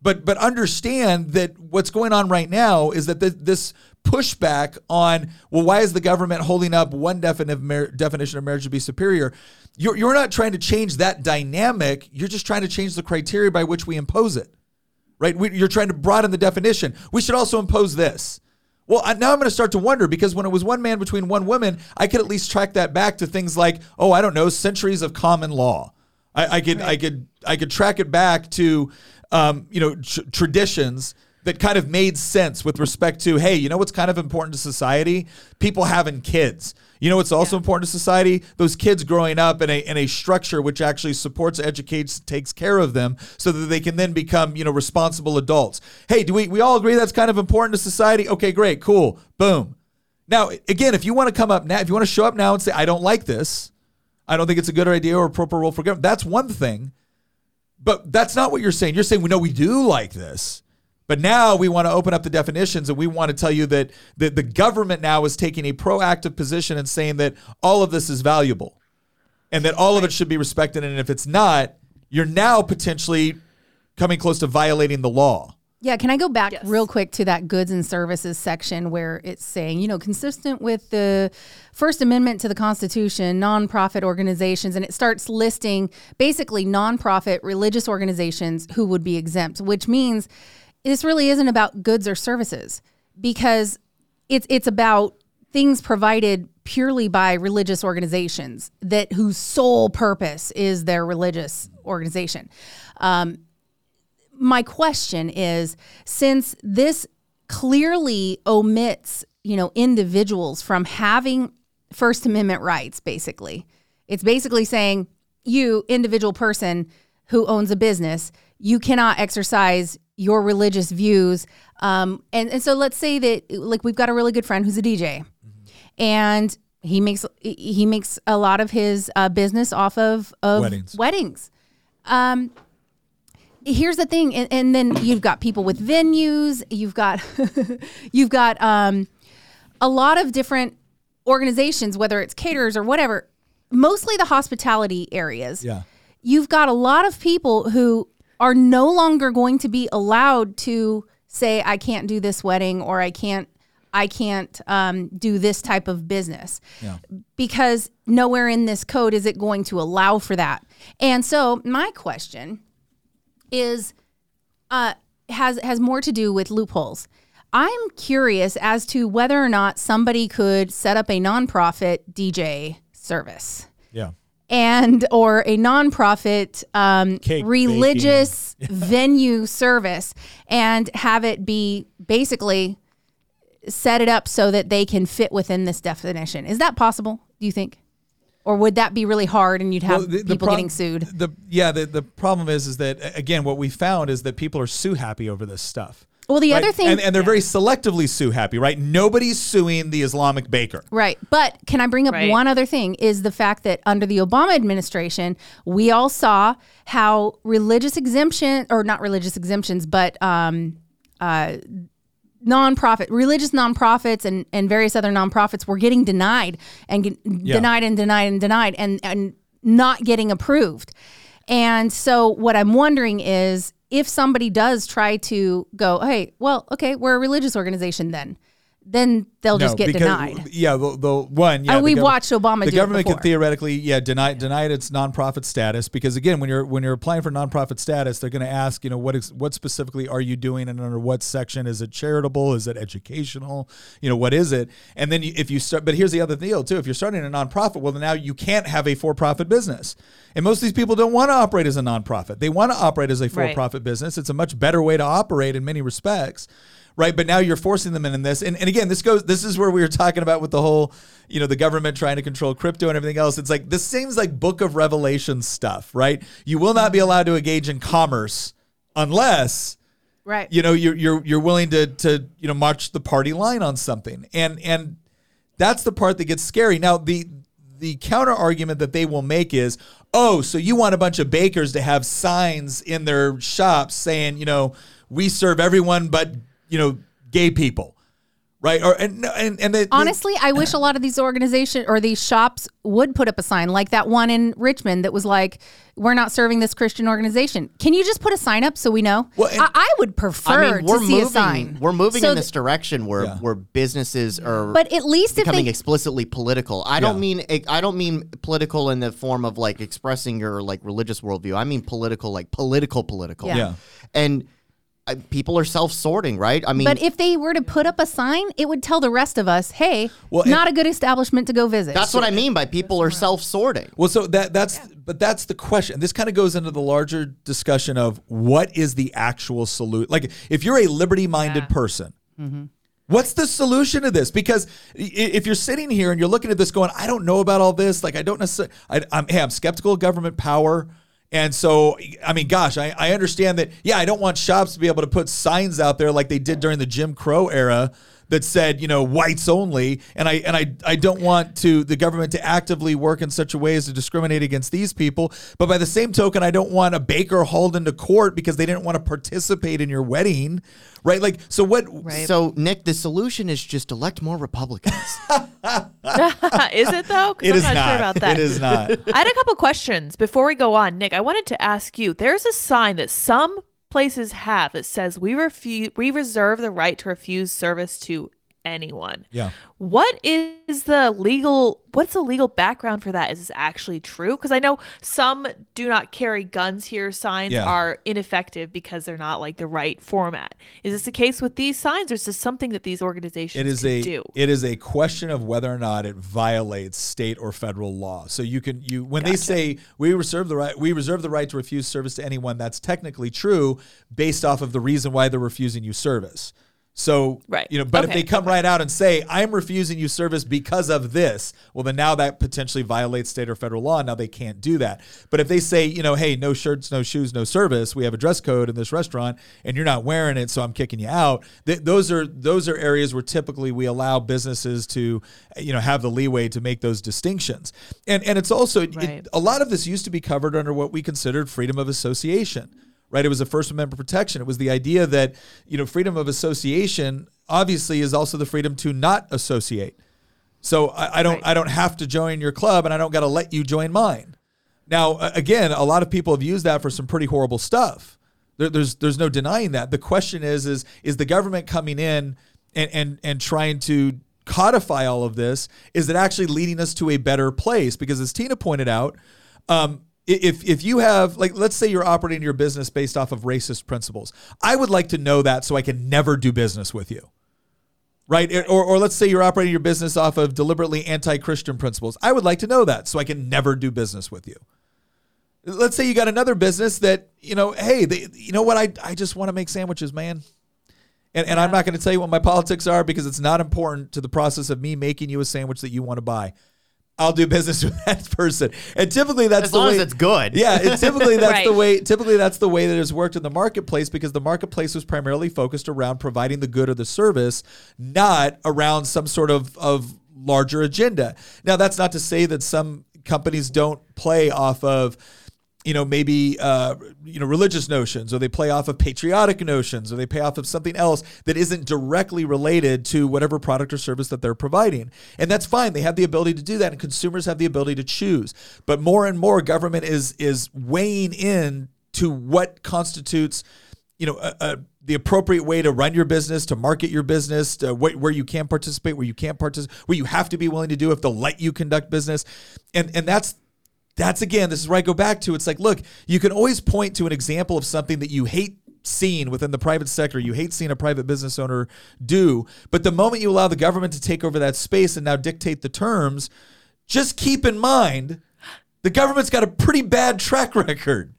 But but understand that what's going on right now is that this pushback on well why is the government holding up one definition definition of marriage to be superior? You're, you're not trying to change that dynamic. You're just trying to change the criteria by which we impose it right? We, you're trying to broaden the definition. We should also impose this. Well, now I'm going to start to wonder because when it was one man between one woman, I could at least track that back to things like, oh, I don't know, centuries of common law. I, I could, I could, I could track it back to, um, you know, tr- traditions that kind of made sense with respect to, hey, you know what's kind of important to society? People having kids. You know what's also important to society? Those kids growing up in a in a structure which actually supports, educates, takes care of them, so that they can then become you know responsible adults. Hey, do we we all agree that's kind of important to society? Okay, great, cool, boom. Now again, if you want to come up now, if you want to show up now and say I don't like this, I don't think it's a good idea or appropriate role for government. That's one thing, but that's not what you're saying. You're saying we know we do like this. But now we want to open up the definitions and we want to tell you that the, the government now is taking a proactive position and saying that all of this is valuable and that all of it should be respected. And if it's not, you're now potentially coming close to violating the law. Yeah, can I go back Yes. real quick to that goods and services section where it's saying, you know, consistent with the First Amendment to the Constitution, nonprofit organizations, and it starts listing basically nonprofit religious organizations who would be exempt, which means this really isn't about goods or services because it's it's about things provided purely by religious organizations that whose sole purpose is their religious organization. Um, my question is since this clearly omits you know individuals from having first amendment rights basically it's basically saying you individual person who owns a business you cannot exercise your religious views um, and, and so let's say that like we've got a really good friend who's a dj and he makes he makes a lot of his uh, business off of, of Weddings. weddings um, here's the thing and, and then you've got people with venues you've got you've got um, a lot of different organizations whether it's caterers or whatever mostly the hospitality areas Yeah. you've got a lot of people who are no longer going to be allowed to say i can't do this wedding or i can't i can't um, do this type of business Yeah. because nowhere in this code is it going to allow for that and so my question is uh, has has more to do with loopholes. I'm curious as to whether or not somebody could set up a nonprofit DJ service Yeah. and or a nonprofit um, Cake religious venue service and have it be basically set it up so that they can fit within this definition. Is that possible? Do you think? Or would that be really hard and you'd have Well, the- the people prob- getting sued? The yeah, the, the problem is is that again, what we found is that people are sue happy over this stuff. Well, the right? other thing, and, and they're very selectively sue happy, right? Nobody's suing the Islamic baker. Right. But can I bring up Right. one other thing is the fact that under the Obama administration, we all saw how religious exemption or not religious exemptions, but um, uh, nonprofit, religious nonprofits and, and various other nonprofits were getting denied and get- denied and denied and denied and, and not getting approved. And so what I'm wondering is if somebody does try to go, hey, well, okay, we're a religious organization then, then they'll just get because- denied. Yeah, the, the one. Yeah, the we gov- watched Obama The do government before. could theoretically, yeah, deny deny it its nonprofit status because again, when you're when you're applying for nonprofit status, they're going to ask, you know, what is what specifically are you doing and under what section? Is it charitable? Is it educational? You know, what is it? And then you, if you start, but here's the other deal too: if you're starting a nonprofit, well, then now you can't have a for-profit business. And most of these people don't want to operate as a nonprofit; they want to operate as a for-profit business. It's a much better way to operate in many respects right? But now you're forcing them in this. And, and again, this goes, this is where we were talking about with the whole, you know, the government trying to control crypto and everything else. It's like, this seems like book of Revelation stuff, right? You will not be allowed to engage in commerce unless, Right. you know, you're, you're, you're willing to, to, you know, march the party line on something. And, and that's the part that gets scary. Now, the, the counter argument that they will make is, oh, so you want a bunch of bakers to have signs in their shops saying, you know, we serve everyone but you know gay people, right? Or and and and they, they- Honestly, I wish a lot of these organizations or these shops would put up a sign like that one in Richmond that was like, "We're not serving this Christian organization." Can you just put a sign up so we know? Well, and- I, I would prefer I mean, we're to see moving. a sign. We're moving So in this direction where Yeah. where businesses are. But at least if becoming they explicitly political. I don't mean eh, I don't mean political in the form of like expressing your like religious worldview. I mean political, like political, political. Yeah. Yeah. And people are self-sorting, right? I mean, But if they were to put up a sign, it would tell the rest of us, "Hey, Well, not a good establishment to go visit." that's what I mean by people are self-sorting. Well, so that that's but that's the question. This kind of goes into the larger discussion of what is the actual solution. Like, if you're a liberty-minded Yeah. person, mm-hmm. what's the solution to this? Because if you're sitting here and you're looking at this, going, "I don't know about all this. Like, I don't necessarily. I, I'm hey, I'm skeptical of government power." And so, I mean, gosh, I, I understand that. Yeah, I don't want shops to be able to put signs out there like they did during the Jim Crow era that said, you know, whites only. And I and I I don't want to the government to actively work in such a way as to discriminate against these people. But by the same token, I don't want a baker hauled into court because they didn't want to participate in your wedding, right? Like, so what? Right. So, Nick, the solution is just elect more Republicans. is it though? It I'm is not, not. sure about that. It is not. I had a couple questions before we go on. Nick, I wanted to ask you there's a sign that some places have. That says we refuse we reserve the right to refuse service to anyone. Yeah. What is the legal what's the legal background for that? Is this actually true? Because I know some do not carry guns here signs Yeah. are ineffective because they're not like the right format. Is this the case with these signs or is this something that these organizations It is a do? it is a question of whether or not it violates state or federal law. So you can you when they say we reserve the right we reserve the right to refuse service to anyone, that's technically true based off of the reason why they're refusing you service. So Right. you know, but if they come right out and say I'm refusing you service because of this, well then now that potentially violates state or federal law. Now they can't do that. But if they say you know, hey, no shirts, no shoes, no service, we have a dress code in this restaurant, and you're not wearing it, so I'm kicking you out. Th- those are those are areas where typically we allow businesses to you know have the leeway to make those distinctions. And and it's also it- a lot of this used to be covered under what we considered freedom of association right? It was a First Amendment protection. It was the idea that, you know, freedom of association obviously is also the freedom to not associate. So I, I don't Right. I don't have to join your club and I don't got to let you join mine. Now, again, a lot of people have used that for some pretty horrible stuff. There, there's there's no denying that. The question is is is the government coming in and and and trying to codify all of this? Is it actually leading us to a better place? Because as Tina pointed out, um, if if you have like let's say you're operating your business based off of racist principles, I would like to know that so I can never do business with you right? Or, or let's say you're operating your business off of deliberately anti-Christian principles. I would like to know that so I can never do business with you. Let's say you got another business that you know, hey, they, you know what? I I just want to make sandwiches, man. And, and I'm not going to tell you what my politics are because it's not important to the process of me making you a sandwich that you want to buy. I'll do business with that person, and typically that's As the long way as it's good. yeah, and typically that's the way. Typically that's the way that has worked in the marketplace because the marketplace was primarily focused around providing the good or the service, not around some sort of of larger agenda. Now that's not to say that some companies don't play off of you know maybe uh, you know religious notions or they play off of patriotic notions or they play off of something else that isn't directly related to whatever product or service that they're providing. And that's fine. They have the ability to do that and consumers have the ability to choose. But more and more government is is weighing in to what constitutes you know a, a, the appropriate way to run your business to market your business to wh- where you can participate where you can't participate where you have to be willing to do if they'll let you conduct business. And and that's that's again, this is where I go back to. It's like, look, you can always point to an example of something that you hate seeing within the private sector, you hate seeing a private business owner do. But the moment you allow the government to take over that space and now dictate the terms, just keep in mind the government's got a pretty bad track record.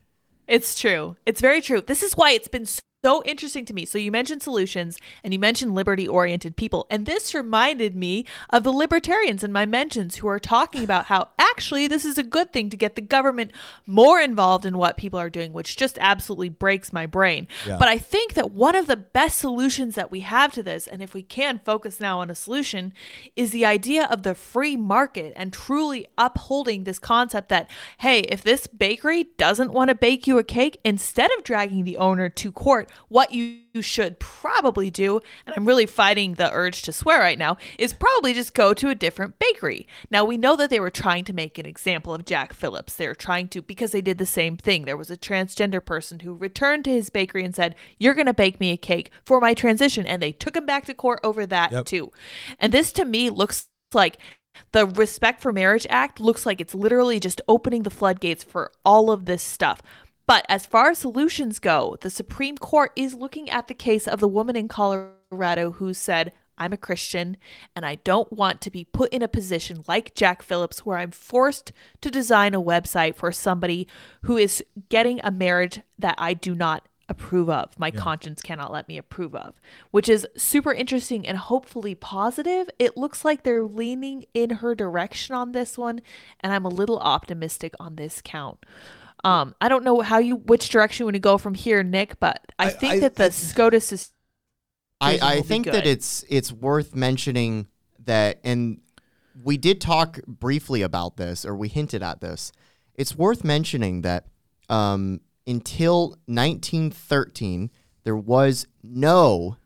It's true. It's very true. This is why it's been so interesting to me. So you mentioned solutions and you mentioned liberty oriented people. And this reminded me of the libertarians in my mentions who are talking about how actually this is a good thing to get the government more involved in what people are doing, which just absolutely breaks my brain. Yeah. But I think that one of the best solutions that we have to this, and if we can focus now on a solution, is the idea of the free market and truly upholding this concept that, hey, if this bakery doesn't want to bake you a cake, instead of dragging the owner to court, what you you should probably do, and I'm really fighting the urge to swear right now, is probably just go to a different bakery. Now, we know that they were trying to make an example of Jack Phillips. They were trying to, because they did the same thing. There was a transgender person who returned to his bakery and said, You're going to bake me a cake for my transition. And they took him back to court over that, Yep. too. And this to me looks like the Respect for Marriage Act looks like it's literally just opening the floodgates for all of this stuff. But as far as solutions go, the Supreme Court is looking at the case of the woman in Colorado who said, I'm a Christian and I don't want to be put in a position like Jack Phillips where I'm forced to design a website for somebody who is getting a marriage that I do not approve of. My yeah. conscience cannot let me approve of, which is super interesting and hopefully positive. It looks like they're leaning in her direction on this one, and I'm a little optimistic on this count. Um, I don't know how you which direction you want to go from here, Nick, but I, I think I, that the I, SCOTUS is. I, I think that it's it's worth mentioning that, and we did talk briefly about this, or we hinted at this. It's worth mentioning that um, until 1913, there was no,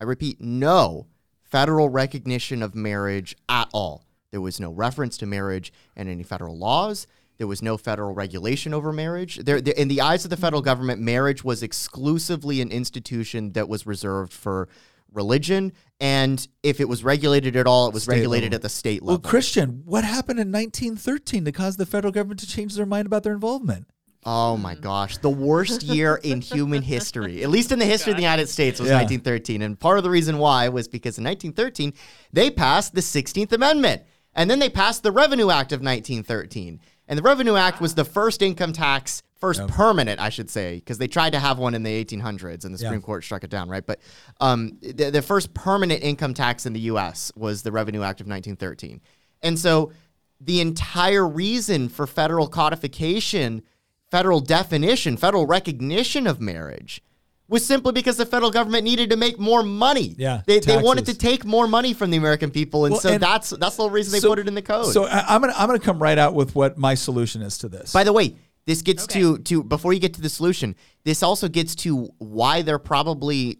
I repeat, no federal recognition of marriage at all. There was no reference to marriage in any federal laws. There was no federal regulation over marriage. There, there, in the eyes of the federal mm-hmm. government, marriage was exclusively an institution that was reserved for religion. And if it was regulated at all, it was state regulated level. at the state level. Well, Christian, what happened in 1913 to cause the federal government to change their mind about their involvement? Oh my mm. gosh, the worst year in human history, at least in the oh history of the United States, was yeah. 1913. And part of the reason why was because in 1913, they passed the 16th Amendment. And then they passed the Revenue Act of 1913. And the Revenue Act was the first income tax, first yep. permanent, I should say, because they tried to have one in the 1800s and the Supreme yeah. Court struck it down, right? But um, the, the first permanent income tax in the U.S. was the Revenue Act of 1913. And so the entire reason for federal codification federal definition, federal recognition of marriage was simply because the federal government needed to make more money. Yeah, they, they wanted to take more money from the American people, and well, so and that's that's the reason they so, put it in the code. So uh, I'm gonna I'm gonna come right out with what my solution is to this. By the way, this gets okay. to to before you get to the solution, this also gets to why they're probably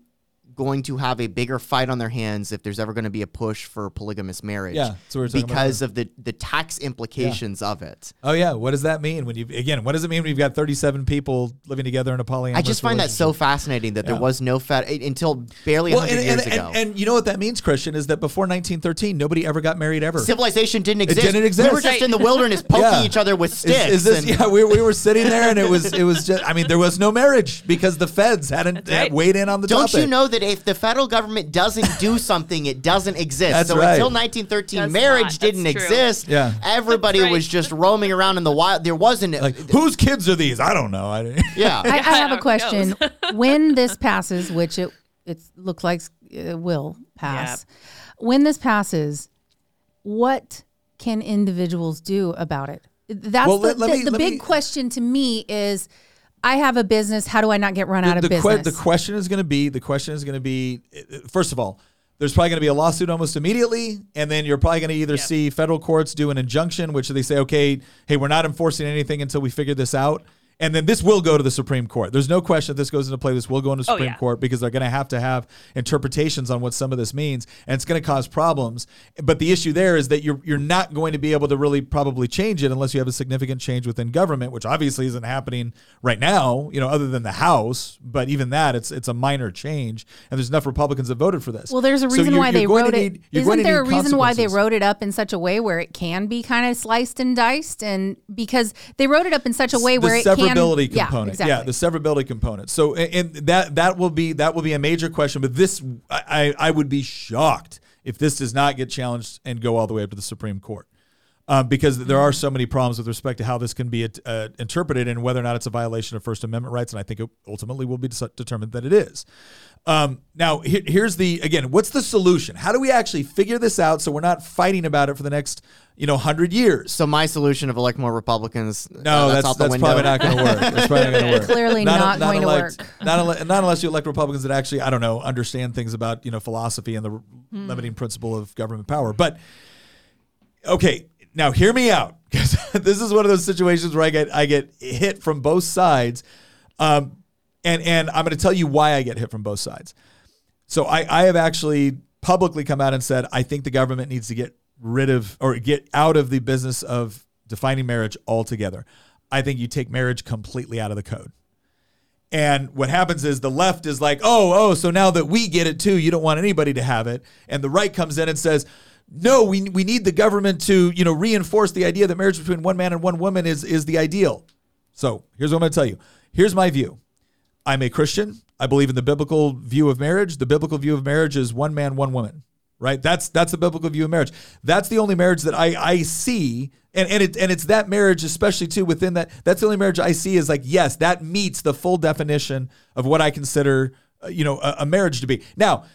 going to have a bigger fight on their hands if there's ever going to be a push for polygamous marriage. Yeah, because of the the tax implications yeah. of it. Oh yeah, what does that mean when you again? What does it mean when you've got 37 people living together in a polyamorous? I just find that so fascinating that yeah. there was no fed until barely well, 100 and, years and, ago. And, and, you know what that means, Christian, is that before 1913, nobody ever got married ever. Civilization didn't exist. It didn't exist. We were just in the wilderness poking yeah. each other with sticks. Is, is this, yeah, we, we were sitting there and it was it was just. I mean, there was no marriage because the feds hadn't right. had weighed in on the. Don't topic. you know that if the federal government government doesn't do something, it doesn't exist. That's so right. until 1913, That's marriage not. didn't exist. Yeah. Everybody right. was just roaming around in the wild. There wasn't like whose kids are these? I don't know. I yeah. I, I have a question. when this passes, which it it looks like it will pass. Yep. When this passes, what can individuals do about it? That's well, the, let, let the, me, the big me, question to me is I have a business. How do I not get run the, out of the business? Que- the question is going to be the question is going to be first of all, there's probably going to be a lawsuit almost immediately, and then you're probably going to either yep. see federal courts do an injunction, which they say, okay, hey, we're not enforcing anything until we figure this out. And then this will go to the Supreme Court. There's no question that this goes into play. This will go into the oh, Supreme oh, yeah. Court because they're going to have to have interpretations on what some of this means, and it's going to cause problems. But the issue there is that you're you're not going to be able to really probably change it unless you have a significant change within government, which obviously isn't happening right now. You know, other than the House, but even that, it's it's a minor change, and there's enough Republicans that voted for this. Well, there's a reason so why they wrote need, it. Isn't there a reason why they wrote it up in such a way where it can be kind of sliced and diced, and because they wrote it up in such a way where it can severability component. Yeah, exactly. yeah, the severability component. So and that that will be that will be a major question. But this, I I would be shocked if this does not get challenged and go all the way up to the Supreme Court. Um, because there are so many problems with respect to how this can be uh, interpreted and whether or not it's a violation of First Amendment rights. And I think it ultimately will be determined that it is. Um, now, here's the again, what's the solution? How do we actually figure this out so we're not fighting about it for the next you know hundred years? So my solution of elect more Republicans. No, uh, that's, that's, that's probably not going to work. That's probably not going to work. Clearly not, not, not going elect, to work. Not, not unless you elect Republicans that actually I don't know understand things about you know philosophy and the hmm. limiting principle of government power. But okay, now hear me out because this is one of those situations where I get I get hit from both sides. Um, and and I'm going to tell you why I get hit from both sides. So I, I have actually publicly come out and said I think the government needs to get rid of or get out of the business of defining marriage altogether. I think you take marriage completely out of the code. And what happens is the left is like, oh, oh, so now that we get it too, you don't want anybody to have it. And the right comes in and says, no, we, we need the government to, you know, reinforce the idea that marriage between one man and one woman is, is the ideal. So here's what I'm going to tell you Here's my view. I'm a Christian. I believe in the biblical view of marriage. The biblical view of marriage is one man, one woman. Right? That's that's the biblical view of marriage. That's the only marriage that I I see and and it and it's that marriage especially too within that that's the only marriage I see is like yes, that meets the full definition of what I consider uh, you know a, a marriage to be. Now,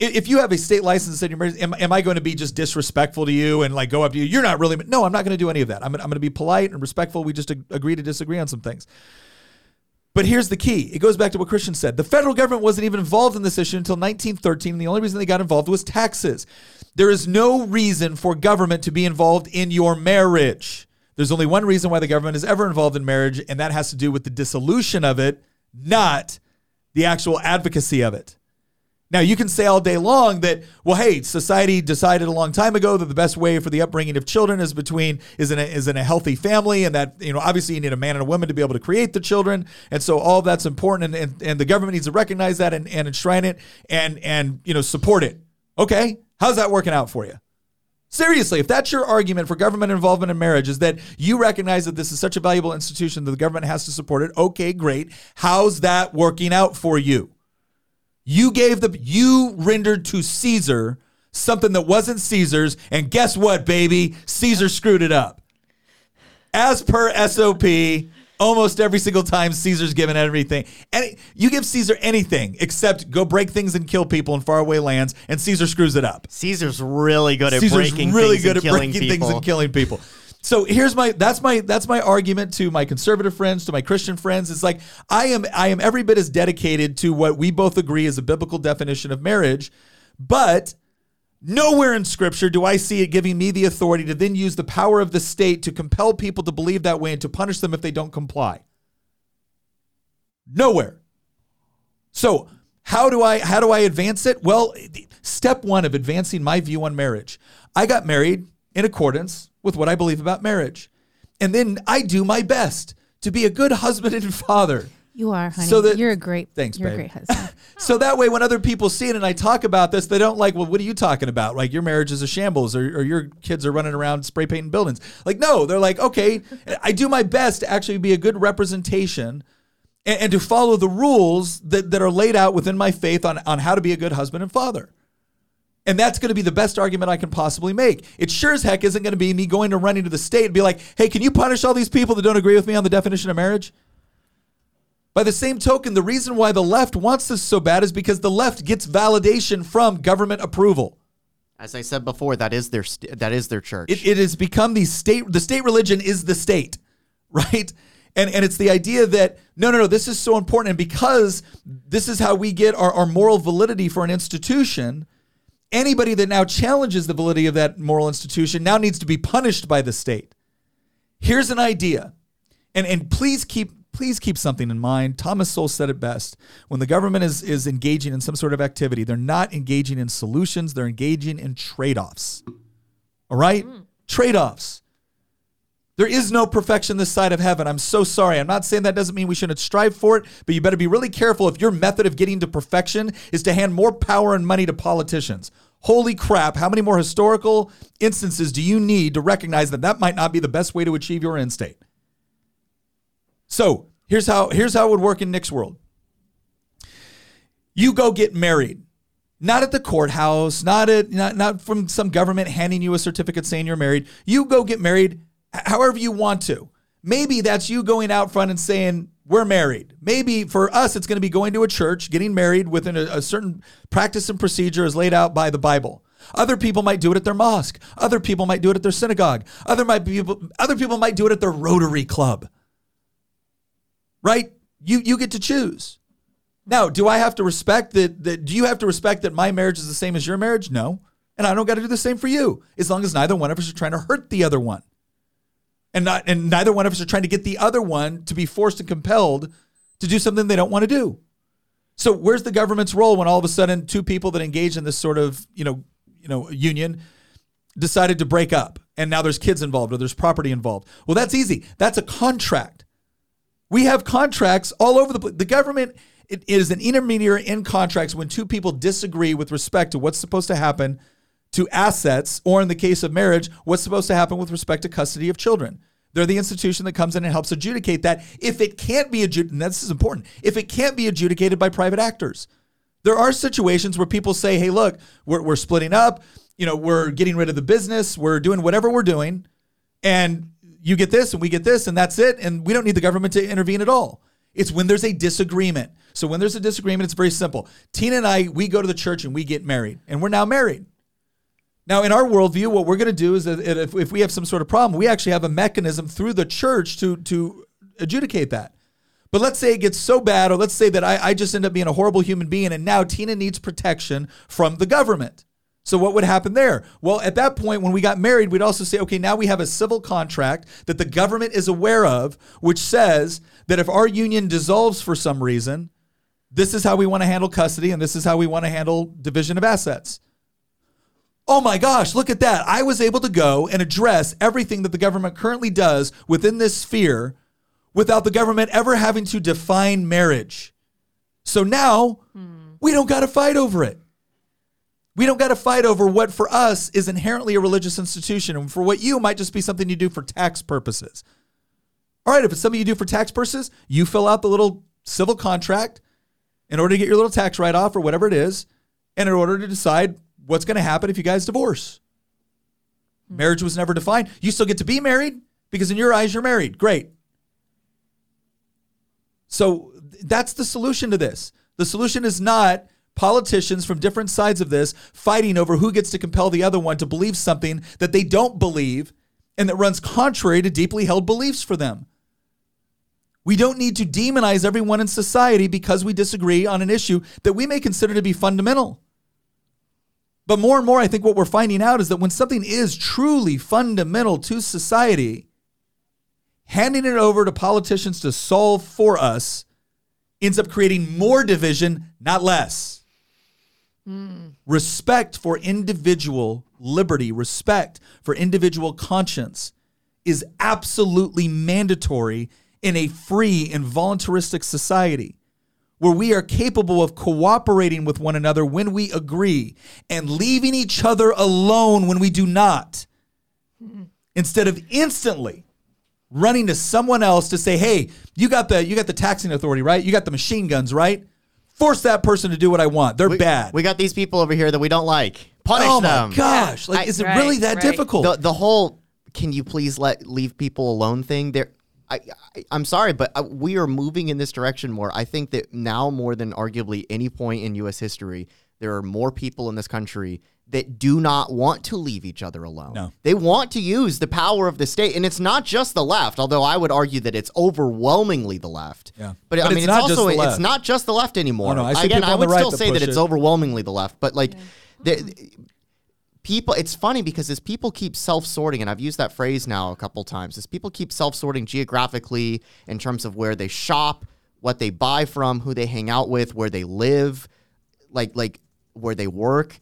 if you have a state license and you're am, am I going to be just disrespectful to you and like go up to you? You're not really. No, I'm not going to do any of that. I'm, I'm going to be polite and respectful. We just agree to disagree on some things. But here's the key. It goes back to what Christian said. The federal government wasn't even involved in this issue until 1913. And the only reason they got involved was taxes. There is no reason for government to be involved in your marriage. There's only one reason why the government is ever involved in marriage, and that has to do with the dissolution of it, not the actual advocacy of it. Now, you can say all day long that, well, hey, society decided a long time ago that the best way for the upbringing of children is between is in a, is in a healthy family, and that you know obviously you need a man and a woman to be able to create the children, and so all that's important, and, and, and the government needs to recognize that and, and enshrine it and and you know support it. Okay, how's that working out for you? Seriously, if that's your argument for government involvement in marriage, is that you recognize that this is such a valuable institution that the government has to support it, okay, great. How's that working out for you? You gave the you rendered to Caesar something that wasn't Caesar's, and guess what, baby? Caesar screwed it up. As per SOP, almost every single time Caesar's given everything. And you give Caesar anything except go break things and kill people in faraway lands, and Caesar screws it up. Caesar's really good at Caesar's breaking really things good and at killing breaking people. things and killing people. So here's my that's my that's my argument to my conservative friends, to my Christian friends. It's like I am I am every bit as dedicated to what we both agree is a biblical definition of marriage, but nowhere in scripture do I see it giving me the authority to then use the power of the state to compel people to believe that way and to punish them if they don't comply. Nowhere. So, how do I how do I advance it? Well, step 1 of advancing my view on marriage. I got married in accordance with what I believe about marriage. And then I do my best to be a good husband and father. You are, honey. So that- you're a great. Thanks, You're babe. a great husband. So that way, when other people see it and I talk about this, they don't like, well, what are you talking about? Like your marriage is a shambles or, or your kids are running around spray painting buildings. Like, no, they're like, okay, I do my best to actually be a good representation and, and to follow the rules that, that are laid out within my faith on, on how to be a good husband and father. And that's going to be the best argument I can possibly make. It sure as heck isn't going to be me going to run into the state and be like, hey, can you punish all these people that don't agree with me on the definition of marriage? By the same token, the reason why the left wants this so bad is because the left gets validation from government approval. As I said before, that is their st- that is their church. It, it has become the state. The state religion is the state, right? And and it's the idea that no, no, no. This is so important, and because this is how we get our, our moral validity for an institution. Anybody that now challenges the validity of that moral institution now needs to be punished by the state. Here's an idea, and and please keep please keep something in mind. Thomas Sowell said it best. When the government is is engaging in some sort of activity, they're not engaging in solutions, they're engaging in trade-offs. All right? Mm. Trade-offs. There is no perfection this side of heaven. I'm so sorry. I'm not saying that doesn't mean we shouldn't strive for it, but you better be really careful if your method of getting to perfection is to hand more power and money to politicians. Holy crap, how many more historical instances do you need to recognize that that might not be the best way to achieve your end state? So, here's how here's how it would work in Nick's world. You go get married not at the courthouse, not at not not from some government handing you a certificate saying you're married. You go get married however you want to. Maybe that's you going out front and saying we're married. Maybe for us it's going to be going to a church, getting married within a, a certain practice and procedure as laid out by the Bible. Other people might do it at their mosque. Other people might do it at their synagogue. Other might be other people might do it at their Rotary Club. Right? You you get to choose. Now, do I have to respect that, that? Do you have to respect that my marriage is the same as your marriage? No. And I don't got to do the same for you, as long as neither one of us are trying to hurt the other one. And not and neither one of us are trying to get the other one to be forced and compelled to do something they don't want to do. So where's the government's role when all of a sudden two people that engage in this sort of, you know, you know, union decided to break up and now there's kids involved or there's property involved? Well, that's easy. That's a contract. We have contracts all over the place. The government it is an intermediary in contracts when two people disagree with respect to what's supposed to happen to assets, or in the case of marriage, what's supposed to happen with respect to custody of children. They're the institution that comes in and helps adjudicate that if it can't be adjudicated, this is important, if it can't be adjudicated by private actors. There are situations where people say, hey, look, we're, we're splitting up, you know, we're getting rid of the business, we're doing whatever we're doing, and you get this and we get this, and that's it, and we don't need the government to intervene at all. It's when there's a disagreement. So when there's a disagreement, it's very simple. Tina and I, we go to the church and we get married, and we're now married. Now, in our worldview, what we're going to do is that if, if we have some sort of problem, we actually have a mechanism through the church to, to adjudicate that. But let's say it gets so bad, or let's say that I, I just end up being a horrible human being, and now Tina needs protection from the government. So, what would happen there? Well, at that point, when we got married, we'd also say, okay, now we have a civil contract that the government is aware of, which says that if our union dissolves for some reason, this is how we want to handle custody and this is how we want to handle division of assets. Oh my gosh, look at that. I was able to go and address everything that the government currently does within this sphere without the government ever having to define marriage. So now we don't got to fight over it. We don't got to fight over what for us is inherently a religious institution and for what you might just be something you do for tax purposes. All right, if it's something you do for tax purposes, you fill out the little civil contract in order to get your little tax write off or whatever it is, and in order to decide what's going to happen if you guys divorce. Marriage was never defined. You still get to be married because in your eyes you're married. Great. So that's the solution to this. The solution is not politicians from different sides of this fighting over who gets to compel the other one to believe something that they don't believe and that runs contrary to deeply held beliefs for them. We don't need to demonize everyone in society because we disagree on an issue that we may consider to be fundamental. But more and more, I think what we're finding out is that when something is truly fundamental to society, handing it over to politicians to solve for us ends up creating more division, not less. Respect for individual liberty, respect for individual conscience is absolutely mandatory in a free and voluntaristic society where we are capable of cooperating with one another when we agree and leaving each other alone when we do not. Instead of instantly running to someone else to say, "Hey, you got the you got the taxing authority, right? You got the machine guns, right? Force that person to do what I want. They're We, bad." We got these people over here that we don't like. Punish oh them. my gosh! Like, I- is it Right, really that right. difficult? The the whole can you please let leave people alone thing there. I, I I'm sorry, but uh, we are moving in this direction more. I think that now more than arguably any point in U.S. history, there are more people in this country that do not want to leave each other alone. No. They want to use the power of the state, and it's not just the left. Although I would argue that it's overwhelmingly the left. Yeah. but, I mean, it's it's, not just also it's not just the left anymore. Oh, no, I see Again, people I on the would right still that say that push it's overwhelmingly the left, but like. the- people it's funny because as people keep self-sorting and i've used that phrase now a couple times as people keep self-sorting geographically in terms of where they shop what they buy from who they hang out with where they live like like where they work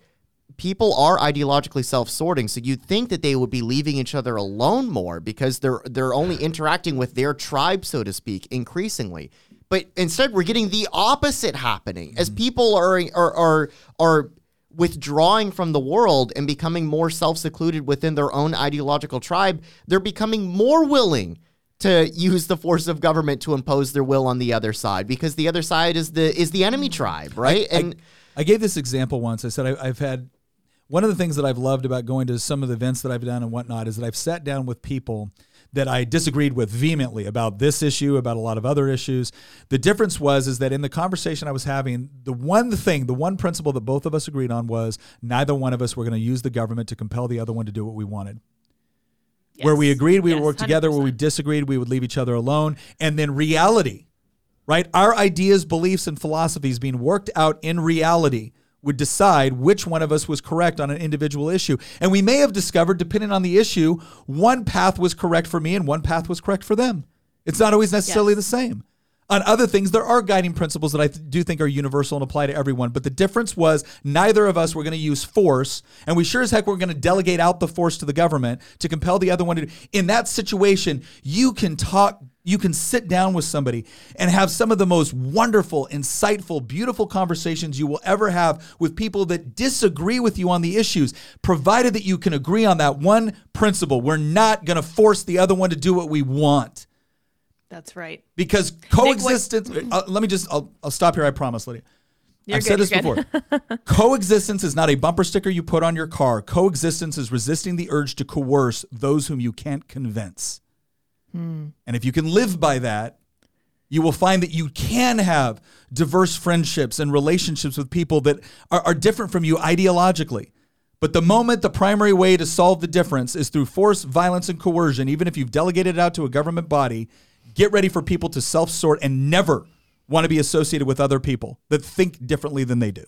people are ideologically self-sorting. So you'd think that they would be leaving each other alone more because they're they're only interacting with their tribe so to speak increasingly. But instead we're getting the opposite happening. As mm-hmm. people are are are, are withdrawing from the world and becoming more self-secluded within their own ideological tribe they're becoming more willing to use the force of government to impose their will on the other side because the other side is the is the enemy tribe right and I gave this example once. I said I, I've had one of the things that I've loved about going to some of the events that I've done and whatnot is that I've sat down with people that I disagreed with vehemently about this issue, about a lot of other issues. The difference was is that in the conversation I was having, the one thing, the one principle that both of us agreed on was neither one of us were going to use the government to compel the other one to do what we wanted. Where we agreed we Yes, would work together, where we disagreed, we would leave each other alone. And then reality, right? Our ideas, beliefs, and philosophies being worked out in reality would decide which one of us was correct on an individual issue. And we may have discovered, depending on the issue, one path was correct for me and one path was correct for them. It's not always necessarily Yes. the same. On other things, there are guiding principles that I th- do think are universal and apply to everyone. But the difference was neither of us were going to use force, and we sure as heck were going to delegate out the force to the government to compel the other one to do. In that situation, you can talk, you can sit down with somebody and have some of the most wonderful, insightful, beautiful conversations you will ever have with people that disagree with you on the issues, provided that you can agree on that one principle. We're not going to force the other one to do what we want. That's right. Because coexistence, uh, let me just, I'll, I'll stop here, I promise, Lydia. You're I've good, said this before. Coexistence is not a bumper sticker you put on your car. Coexistence is resisting the urge to coerce those whom you can't convince. And if you can live by that, you will find that you can have diverse friendships and relationships with people that are, are different from you ideologically. But the moment the primary way to solve the difference is through force, violence, and coercion, even if you've delegated it out to a government body, get ready for people to self sort and never want to be associated with other people that think differently than they do.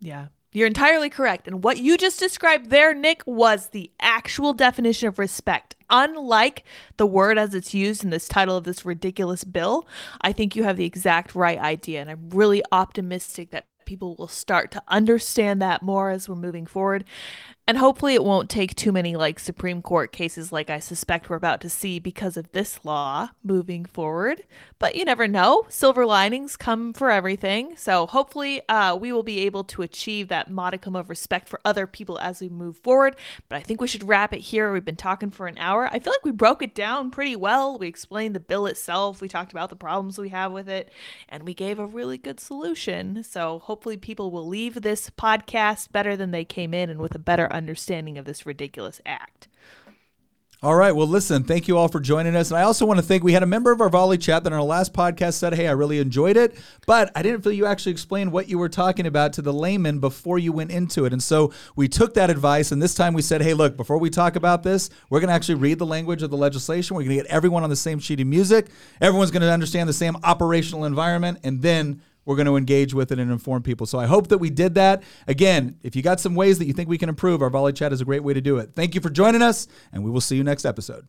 Yeah. You're entirely correct. And what you just described there, Nick, was the actual definition of respect. Unlike the word as it's used in this title of this ridiculous bill, I think you have the exact right idea. And I'm really optimistic that people will start to understand that more as we're moving forward. And hopefully, it won't take too many like Supreme Court cases like I suspect we're about to see because of this law moving forward. But you never know. Silver linings come for everything. So hopefully, uh, we will be able to achieve that modicum of respect for other people as we move forward. But I think we should wrap it here. We've been talking for an hour. I feel like we broke it down pretty well. We explained the bill itself, we talked about the problems we have with it, and we gave a really good solution. So hopefully, people will leave this podcast better than they came in and with a better understanding of this ridiculous act. All right. Well, listen, thank you all for joining us. And I also want to thank, we had a member of our volley chat that on our last podcast said, Hey, I really enjoyed it, but I didn't feel you actually explained what you were talking about to the layman before you went into it. And so we took that advice. And this time we said, Hey, look, before we talk about this, we're going to actually read the language of the legislation. We're going to get everyone on the same sheet of music. Everyone's going to understand the same operational environment. And then we're going to engage with it and inform people. So I hope that we did that. Again, if you got some ways that you think we can improve, our volley chat is a great way to do it. Thank you for joining us, and we will see you next episode.